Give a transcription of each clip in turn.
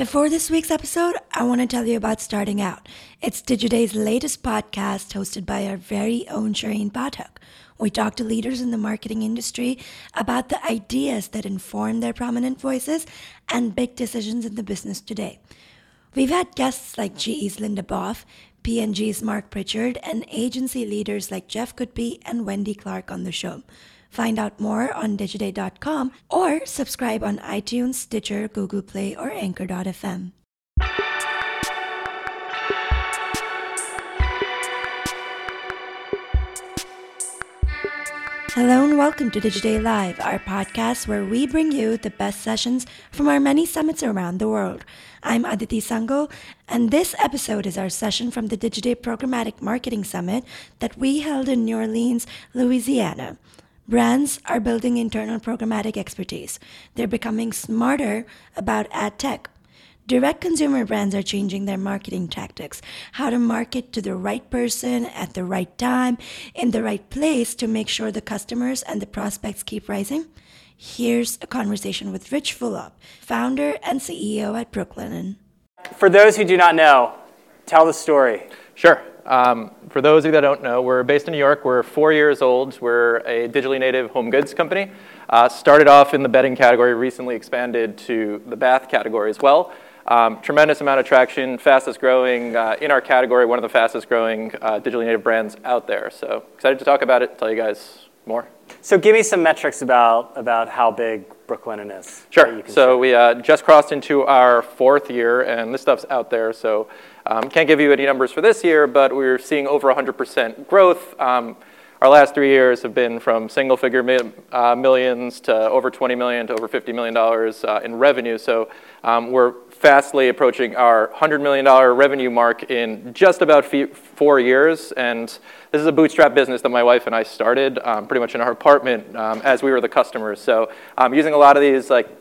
Before this week's episode, I want to tell you about Starting Out. It's Digiday's latest podcast hosted by our very own Shareen Pathak. We talk to leaders in the marketing industry about the ideas that inform their prominent voices and big decisions in the business today. We've had guests like GE's Linda Boff, P&G's Mark Pritchard, and agency leaders like Jeff Goodby and Wendy Clark on the show. Find out more on digiday.com or subscribe on iTunes, Stitcher, Google Play, or Anchor.fm. Hello and welcome to Digiday Live, our podcast where we bring you the best sessions from our many summits around the world. I'm Aditi Sangal, and this episode is our session from the Digiday Programmatic Marketing Summit that we held in New Orleans, Louisiana. Brands are building internal programmatic expertise. They're becoming smarter about ad tech. Direct consumer brands are changing their marketing tactics, how to market to the right person at the right time, in the right place to make sure the customers and the prospects keep rising. Here's a conversation with Rich Fulop, founder and CEO at Brooklinen. For those who do not know, tell the story. Sure. Um, for those of you that don't know, we're based in New York. We're four years old. We're a digitally native home goods company. Uh, started off in the bedding category, recently expanded to the bath category as well. Um, tremendous amount of traction, fastest growing uh, in our category, one of the fastest growing uh, digitally native brands out there. So excited to talk about it, tell you guys more. So give me some metrics about, about how big Brooklinen is. Sure. So share. we uh, just crossed into our fourth year, and this stuff's out there. So um, can't give you any numbers for this year, but we're seeing over 100% growth. Um, our last three years have been from single figure mi- uh, millions to over 20 million to over 50 million dollars uh, in revenue. So um, we're fastly approaching our 100 million dollar revenue mark in just about four years. And this is a bootstrap business that my wife and I started um, pretty much in our apartment um, as we were the customers. So um, using a lot of these like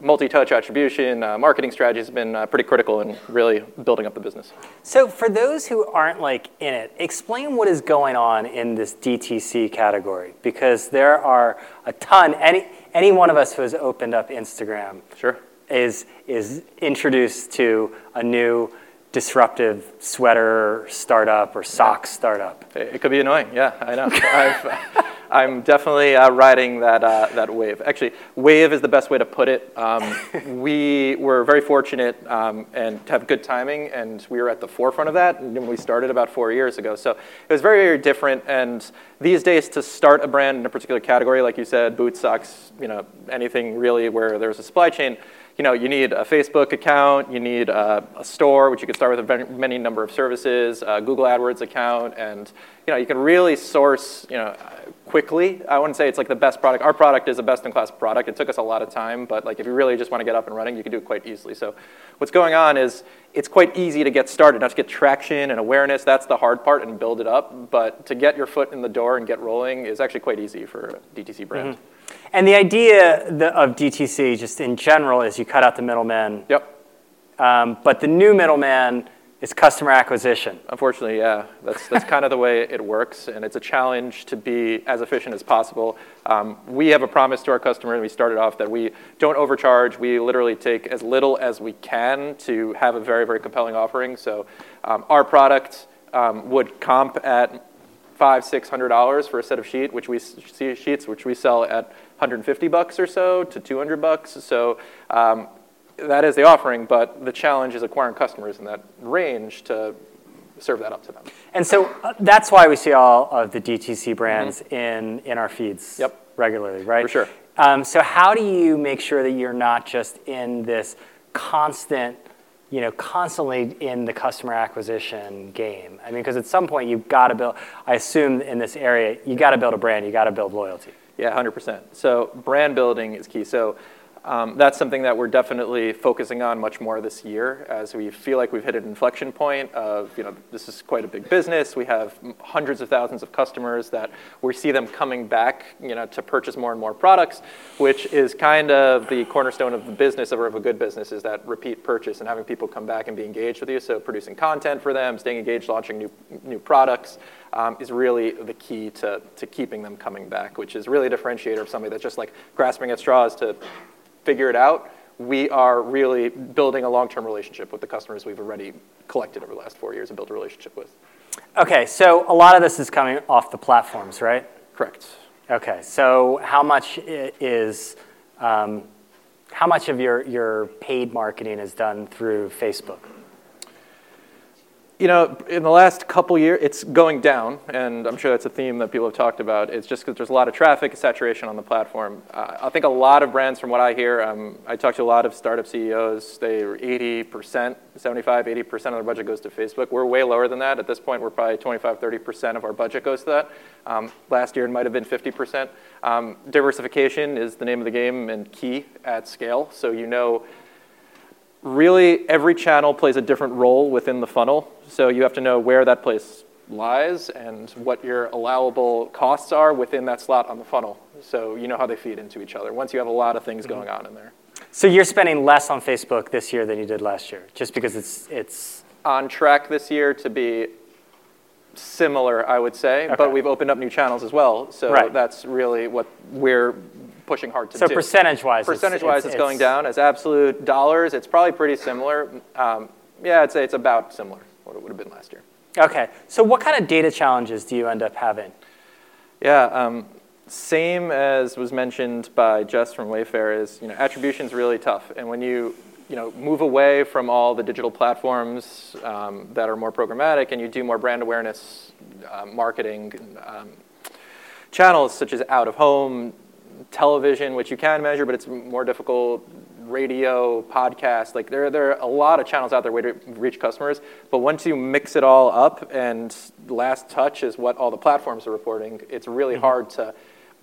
multi-touch attribution, uh, marketing strategy has been uh, pretty critical in really building up the business. So for those who aren't like in it, explain what is going on in this DTC category because there are a ton. Any any one of us who has opened up Instagram, sure, is is introduced to a new disruptive sweater startup or sock startup. It could be annoying. Yeah, I know. I'm definitely uh, riding that, uh, that wave. Actually, wave is the best way to put it. Um, we were very fortunate um, and to have good timing, and we were at the forefront of that when we started about four years ago. So it was very, very different. And these days, to start a brand in a particular category, like you said, boots, socks, you know, anything really where there's a supply chain, you know, you need a Facebook account, you need a, a store, which you could start with a many number of services, a Google AdWords account, and you know, you can really source, you know, quickly. I wouldn't say it's like the best product. Our product is a best-in-class product. It took us a lot of time, but like if you really just want to get up and running, you can do it quite easily. So what's going on is it's quite easy to get started. Not to get traction and awareness, that's the hard part, and build it up. But to get your foot in the door and get rolling is actually quite easy for a DTC brand. Mm-hmm. And the idea of DTC, just in general, is you cut out the middleman. Yep. Um, but the new middleman is customer acquisition. Unfortunately, yeah. That's, that's kind of the way it works, and it's a challenge to be as efficient as possible. Um, we have a promise to our customer, and we started off that we don't overcharge. We literally take as little as we can to have a very, very compelling offering. So um, our product um, would comp at five, six hundred dollars for a set of sheet, which we sheets, which we sell at 150 bucks or so to 200 bucks. So um, that is the offering, but the challenge is acquiring customers in that range to serve that up to them. And so uh, that's why we see all of the DTC brands mm-hmm. in in our feeds yep. regularly, right? For sure. Um, so how do you make sure that you're not just in this constant you know, constantly in the customer acquisition game. I mean, because at some point you've got to build. I assume in this area you got to build a brand. You got to build loyalty. Yeah, 100%. So brand building is key. So um, that's something that we're definitely focusing on much more this year as we feel like we've hit an inflection point of, you know, this is quite a big business. We have hundreds of thousands of customers that we see them coming back, you know, to purchase more and more products, which is kind of the cornerstone of the business of a good business is that repeat purchase and having people come back and be engaged with you. So producing content for them, staying engaged, launching new, new products um, is really the key to, to keeping them coming back, which is really a differentiator of somebody that's just like grasping at straws to figure it out. we are really building a long-term relationship with the customers we've already collected over the last four years and built a relationship with. Okay, so a lot of this is coming off the platforms, right? Correct. Okay, so how much is, um, how much of your, your paid marketing is done through Facebook? You know, in the last couple years, it's going down, and I'm sure that's a theme that people have talked about. It's just because there's a lot of traffic saturation on the platform. Uh, I think a lot of brands, from what I hear, um, I talk to a lot of startup CEOs, they are 80%, 75, 80% of their budget goes to Facebook. We're way lower than that. At this point, we're probably 25, 30% of our budget goes to that. Um, last year, it might have been 50%. Um, diversification is the name of the game and key at scale, so you know really every channel plays a different role within the funnel. So you have to know where that place lies and what your allowable costs are within that slot on the funnel. So you know how they feed into each other once you have a lot of things mm-hmm. going on in there. So you're spending less on Facebook this year than you did last year, just because it's, it's, On track this year to be similar, I would say, Okay. but we've opened up new channels as well. So Right. that's really what we're pushing hard to so do. percentage-wise, Percentage-wise, it's, going down. As absolute dollars, it's probably pretty similar. Um, yeah, I'd say it's about similar what it would have been last year. Okay, so what kind of data challenges do you end up having? Yeah, um, same as was mentioned by Jess from Wayfair is, you know, attribution's really tough. And when you, you know, move away from all the digital platforms um, that are more programmatic and you do more brand awareness uh, marketing um, channels such as out of home, television, which you can measure, but it's more difficult, radio, podcast, like there, there are a lot of channels out there way to reach customers. But once you mix it all up and last touch is what all the platforms are reporting, it's really mm-hmm. hard to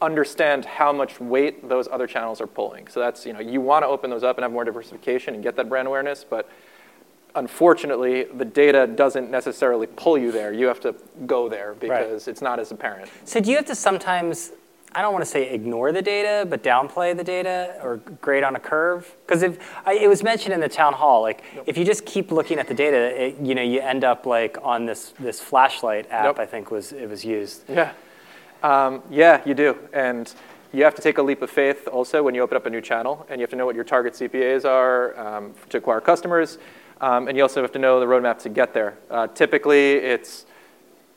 understand how much weight those other channels are pulling. So that's, you know, you want to open those up and have more diversification and get that brand awareness, but unfortunately, the data doesn't necessarily pull you there. You have to go there because it's not as apparent. So do you have to sometimes, I don't want to say ignore the data, but downplay the data or grade on a curve? Because if I, it was mentioned in the town hall, like if you just keep looking at the data, it, you know, you end up like on this this flashlight app. Yep. I think was it was used. Yeah. Um, yeah, you do. And you have to take a leap of faith also when you open up a new channel, and you have to know what your target CPAs are um, to acquire customers, um, and you also have to know the roadmap to get there. Uh, typically, it's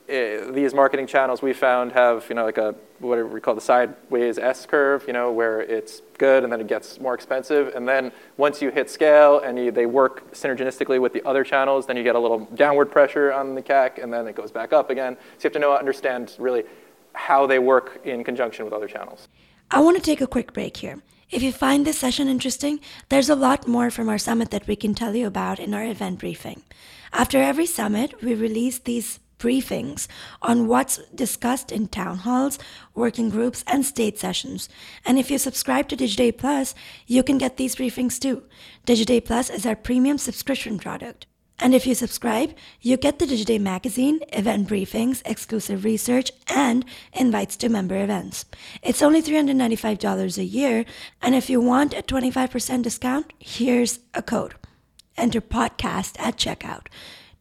Eh, these marketing channels we found have you know like a what we call the sideways S curve, you know, where it's good and then it gets more expensive, and then once you hit scale and you, they work synergistically with the other channels, then you get a little downward pressure on the CAC, and then it goes back up again. So you have to know understand really how they work in conjunction with other channels. I want to take a quick break here. If you find this session interesting, there's a lot more from our summit that we can tell you about in our event briefing. After every summit, we release these briefings on what's discussed in town halls, working groups, and state sessions. And if you subscribe to Digiday Plus, you can get these briefings too. Digiday Plus is our premium subscription product. And if you subscribe, you get the Digiday magazine, event briefings, exclusive research, and invites to member events. It's only $395 a year, and if you want a 25% discount, here's a code. Enter podcast at checkout.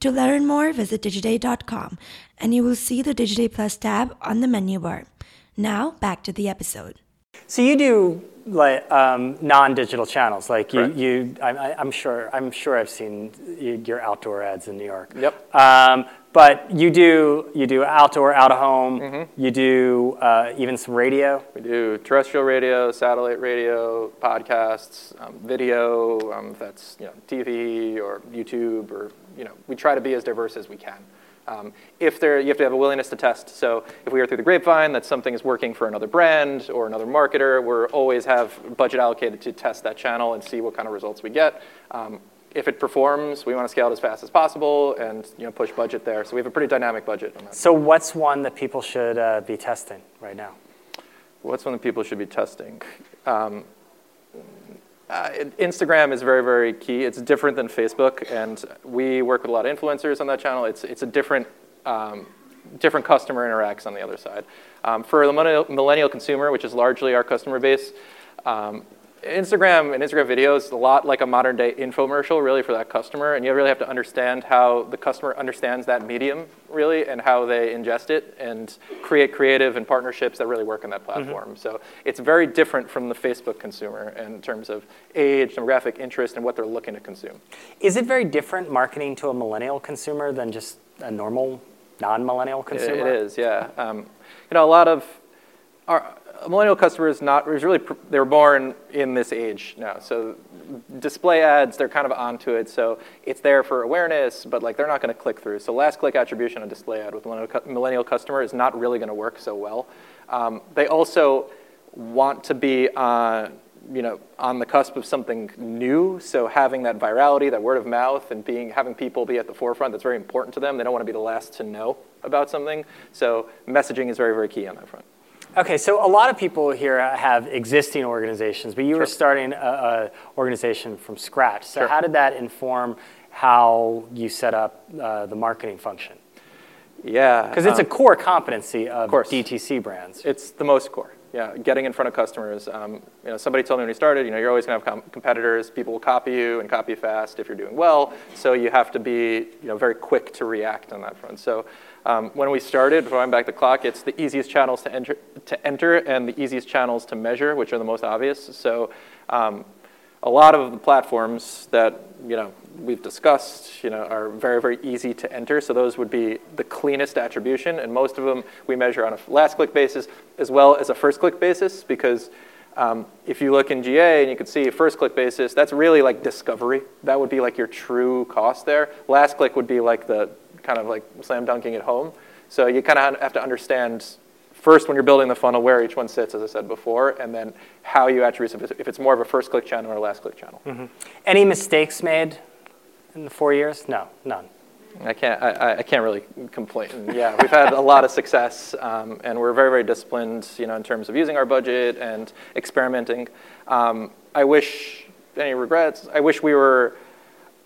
To learn more, visit digiday.com, and you will see the Digiday Plus tab on the menu bar. Now, back to the episode. So you do like um, non-digital channels, like you, Correct. you I, I- I'm sure, I'm sure I've seen your outdoor ads in New York. Yep. Um, but you do, you do outdoor, out of home. Mm-hmm. You do uh, even some radio. We do terrestrial radio, satellite radio, podcasts, um, video. Um, if that's you know TV or YouTube, or you know, we try to be as diverse as we can. Um, if there, you have to have a willingness to test. So if we hear through the grapevine that something is working for another brand or another marketer, we're always have budget allocated to test that channel and see what kind of results we get. Um, if it performs, we want to scale it as fast as possible and you know push budget there. So we have a pretty dynamic budget on that. So what's one that people should uh, be testing right now? What's one that people should be testing? Um, uh, Instagram is very, very key. It's different than Facebook, and we work with a lot of influencers on that channel. It's, it's a different, um, different customer interacts on the other side. Um, for the millennial, consumer, which is largely our customer base, um, Instagram and Instagram videos is a lot like a modern day infomercial really for that customer and you really have to understand how the customer understands that medium really and how they ingest it and create creative and partnerships that really work on that platform. Mm-hmm. So it's very different from the Facebook consumer in terms of age, demographic interest and what they're looking to consume. Is it very different marketing to a millennial consumer than just a normal non-millennial consumer? it, it is, yeah. Um, you know, a lot of our millennial customers not was really they were born in this age now. So display ads they're kind of onto it. So it's there for awareness but like they're not going to click through. So last click attribution on display ad with millennial customer is not really going to work so well. Um, they also want to be uh, you know on the cusp of something new. So having that virality that word of mouth and being having people be at the forefront that's very important to them they don't want to be the last to know about something. So messaging is very very key on that front Okay, so a lot of people here have existing organizations, but you sure. were starting an organization from scratch. So sure. how did that inform how you set up uh, the marketing function? Yeah. Because it's um, a core competency of, DTC brands. It's the most core. Yeah, getting in front of customers. Um, you know, somebody told me when we started, you know, you're always going to have com- competitors. People will copy you and copy fast if you're doing well. So you have to be, you know, very quick to react on that front. So um, when we started, before I'm back the clock, it's the easiest channels to enter, to enter and the easiest channels to measure, which are the most obvious. So um, a lot of the platforms that you know we've discussed, you know, are very very easy to enter. So those would be the cleanest attribution, and most of them we measure on a last click basis as well as a first click basis because. Um, if you look in GA and you can see first click basis, that's really like discovery. That would be like your true cost there. Last click would be like the kind of like slam dunking at home. So you kind of have to understand first when you're building the funnel where each one sits, as I said before, and then how you attribute if it's more of a first click channel or a last click channel. Mm-hmm. Any mistakes made in the four years? No, none. I can't. I, I can't really complain. Yeah, we've had a lot of success, um, and we're very, very disciplined. You know, in terms of using our budget and experimenting. Um, I wish any regrets. I wish we were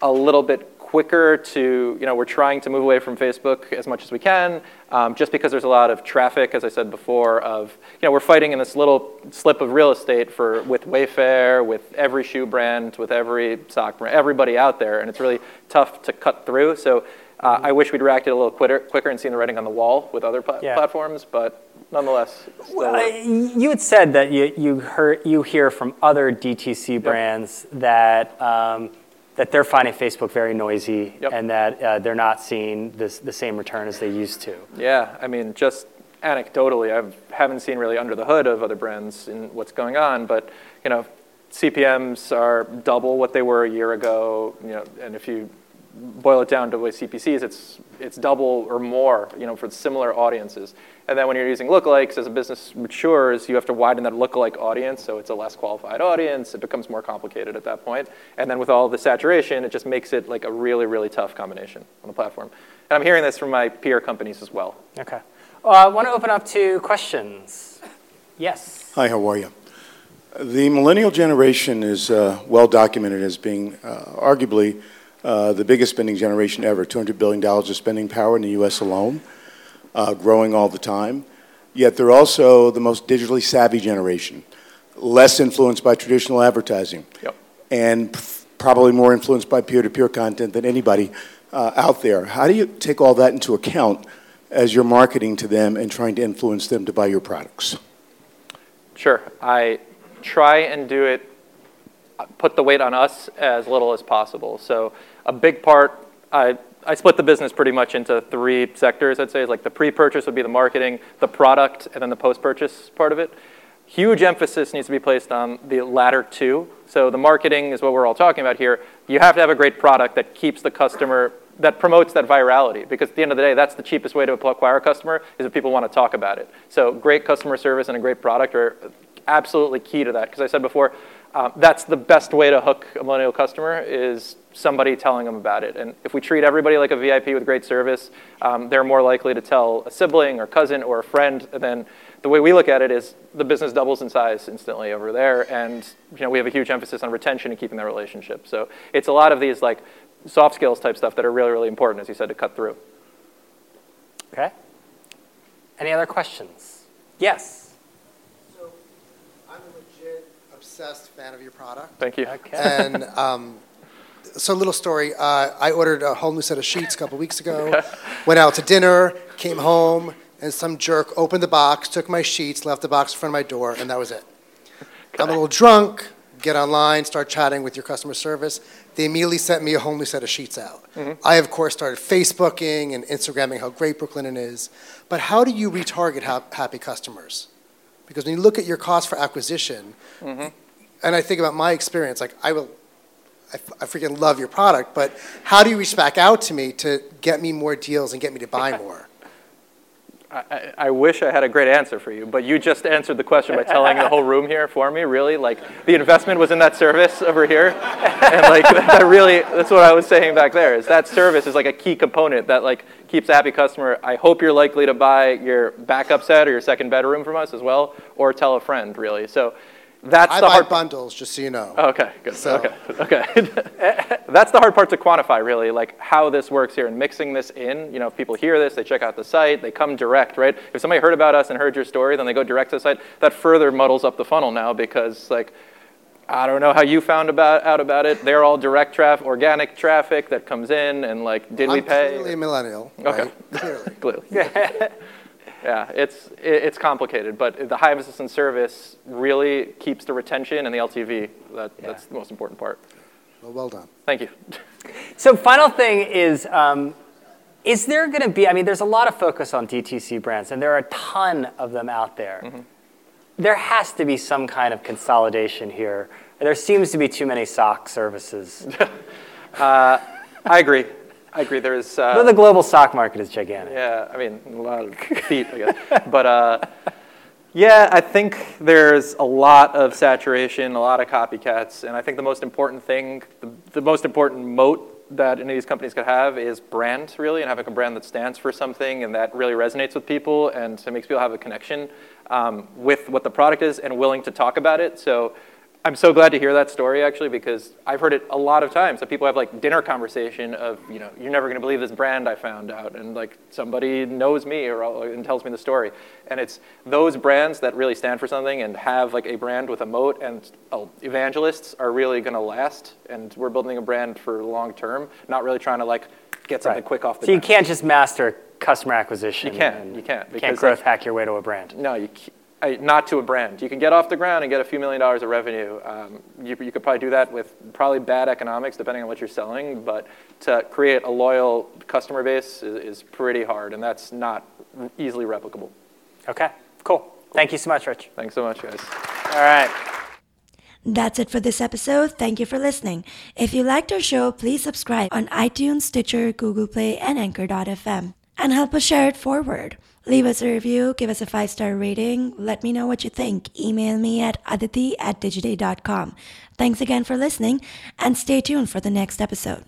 a little bit quicker to, you know, we're trying to move away from Facebook as much as we can, um, just because there's a lot of traffic, as I said before, of, you know, we're fighting in this little slip of real estate for, with Wayfair, with every shoe brand, with every sock brand, everybody out there, and it's really tough to cut through. So uh, I wish we'd reacted a little quicker, quicker and seen the writing on the wall with other pl- yeah. platforms, but nonetheless. Well, you had said that you, you, heard, you hear from other DTC brands yep. that um, that they're finding Facebook very noisy yep. and that uh, they're not seeing this, the same return as they used to. Yeah, I mean, just anecdotally, I haven't seen really under the hood of other brands in what's going on, but you know, CPMS are double what they were a year ago. You know, and if you boil it down to what CPCs, it's it's double or more, you know, for similar audiences. And then when you're using lookalikes, as a business matures, you have to widen that lookalike audience, so it's a less qualified audience. It becomes more complicated at that point. And then with all the saturation, it just makes it like a really, really tough combination on the platform. And I'm hearing this from my peer companies as well. Okay. Uh, I want to open up to questions. Yes. Hi, how are you? The millennial generation is uh, well documented as being uh, arguably uh, the biggest spending generation ever, $200 billion of spending power in the US alone, uh, growing all the time. Yet they're also the most digitally savvy generation, less influenced by traditional advertising, yep. and probably more influenced by peer to peer content than anybody uh, out there. How do you take all that into account as you're marketing to them and trying to influence them to buy your products? Sure. I try and do it, put the weight on us as little as possible. So a big part, I, I split the business pretty much into three sectors, I'd say. Like the pre-purchase would be the marketing, the product, and then the post-purchase part of it. Huge emphasis needs to be placed on the latter two. So the marketing is what we're all talking about here. You have to have a great product that keeps the customer, that promotes that virality. Because at the end of the day, that's the cheapest way to acquire a customer is if people want to talk about it. So great customer service and a great product are absolutely key to that. Because I said before, um, that's the best way to hook a millennial customer is somebody telling them about it. And if we treat everybody like a VIP with great service, um, they're more likely to tell a sibling or cousin or a friend. And then the way we look at it is the business doubles in size instantly over there. And you know, we have a huge emphasis on retention and keeping that relationship. So it's a lot of these like soft skills type stuff that are really, really important, as you said, to cut through. Okay. Any other questions? Yes. Obsessed fan of your product. Thank you. Okay. And um, so, little story. Uh, I ordered a whole new set of sheets a couple weeks ago. Went out to dinner, came home, and some jerk opened the box, took my sheets, left the box in front of my door, and that was it. I'm a little drunk. Get online, start chatting with your customer service. They immediately sent me a whole new set of sheets out. I, of course, started Facebooking and Instagramming how great Brooklinen is. But how do you retarget hap- happy customers? Because when you look at your cost for acquisition, and I think about my experience, like I will, I freaking love your product, but how do you reach back out to me to get me more deals and get me to buy more? I, I- I wish I had a great answer for you, but you just answered the question by telling the whole room here for me. Really, like the investment was in that service over here, and like that really, that's what I was saying back there. Is that service is like a key component that like keeps a happy customer. I hope you're likely to buy your backup set or your second bedroom from us as well, or tell a friend. Really, so that's I the buy hard. bundles, just so you know. Oh, Okay, good. So- Okay, okay. That's the hard part to quantify, really, like how this works here and mixing this in. You know, if people hear this, they check out the site, they come direct, right? If somebody heard about us and heard your story, then they go direct to the site. That further muddles up the funnel now because, like, I don't know how you found about out about it. They're all direct traffic, organic traffic that comes in, and like, did we I'm pay? clearly a millennial, Okay. right? Clearly. Clearly. Yeah, it's it's complicated, but the high emphasis and service really keeps the retention and the LTV. That, That's the most important part. Well, well done. Thank you. So final thing is, um, is there going to be? I mean, there's a lot of focus on DTC brands, and there are a ton of them out there. Mm-hmm. There has to be some kind of consolidation here. There seems to be too many sock services. I agree. I agree. There's uh, the global stock market is gigantic. yeah. I mean, a lot of feet, I guess. But uh, yeah, I think there's a lot of saturation, a lot of copycats, and I think the most important thing, the, the most important moat that any of these companies could have is brand, really, and having a brand that stands for something and that really resonates with people and makes people have a connection um, with what the product is and willing to talk about it. So I'm so glad to hear that story actually because I've heard it a lot of times that people have like dinner conversation of you know you're never going to believe this brand I found out and like somebody knows me or and tells me the story and it's those brands that really stand for something and have like a brand with a moat and evangelists are really going to last and we're building a brand for long term not really trying to like get something Right. quick off the So you can't just master customer acquisition. You can't, you can't, You can't growth like- hack your way to a brand. No, you ca- I, not to a brand. You can get off the ground and get a few million dollars of revenue. Um, you, you could probably do that with probably bad economics, depending on what you're selling. But to create a loyal customer base is, is pretty hard, and that's not easily replicable. Okay, cool. Thank you so much, Rich. Thanks so much, guys. All right. That's it for this episode. Thank you for listening. If you liked our show, please subscribe on iTunes, Stitcher, Google Play, and Anchor.fm. And help us share it forward. Leave us a review, give us a five star rating, let me know what you think. Email me at aditi at digiday.com. Thanks again for listening, and stay tuned for the next episode.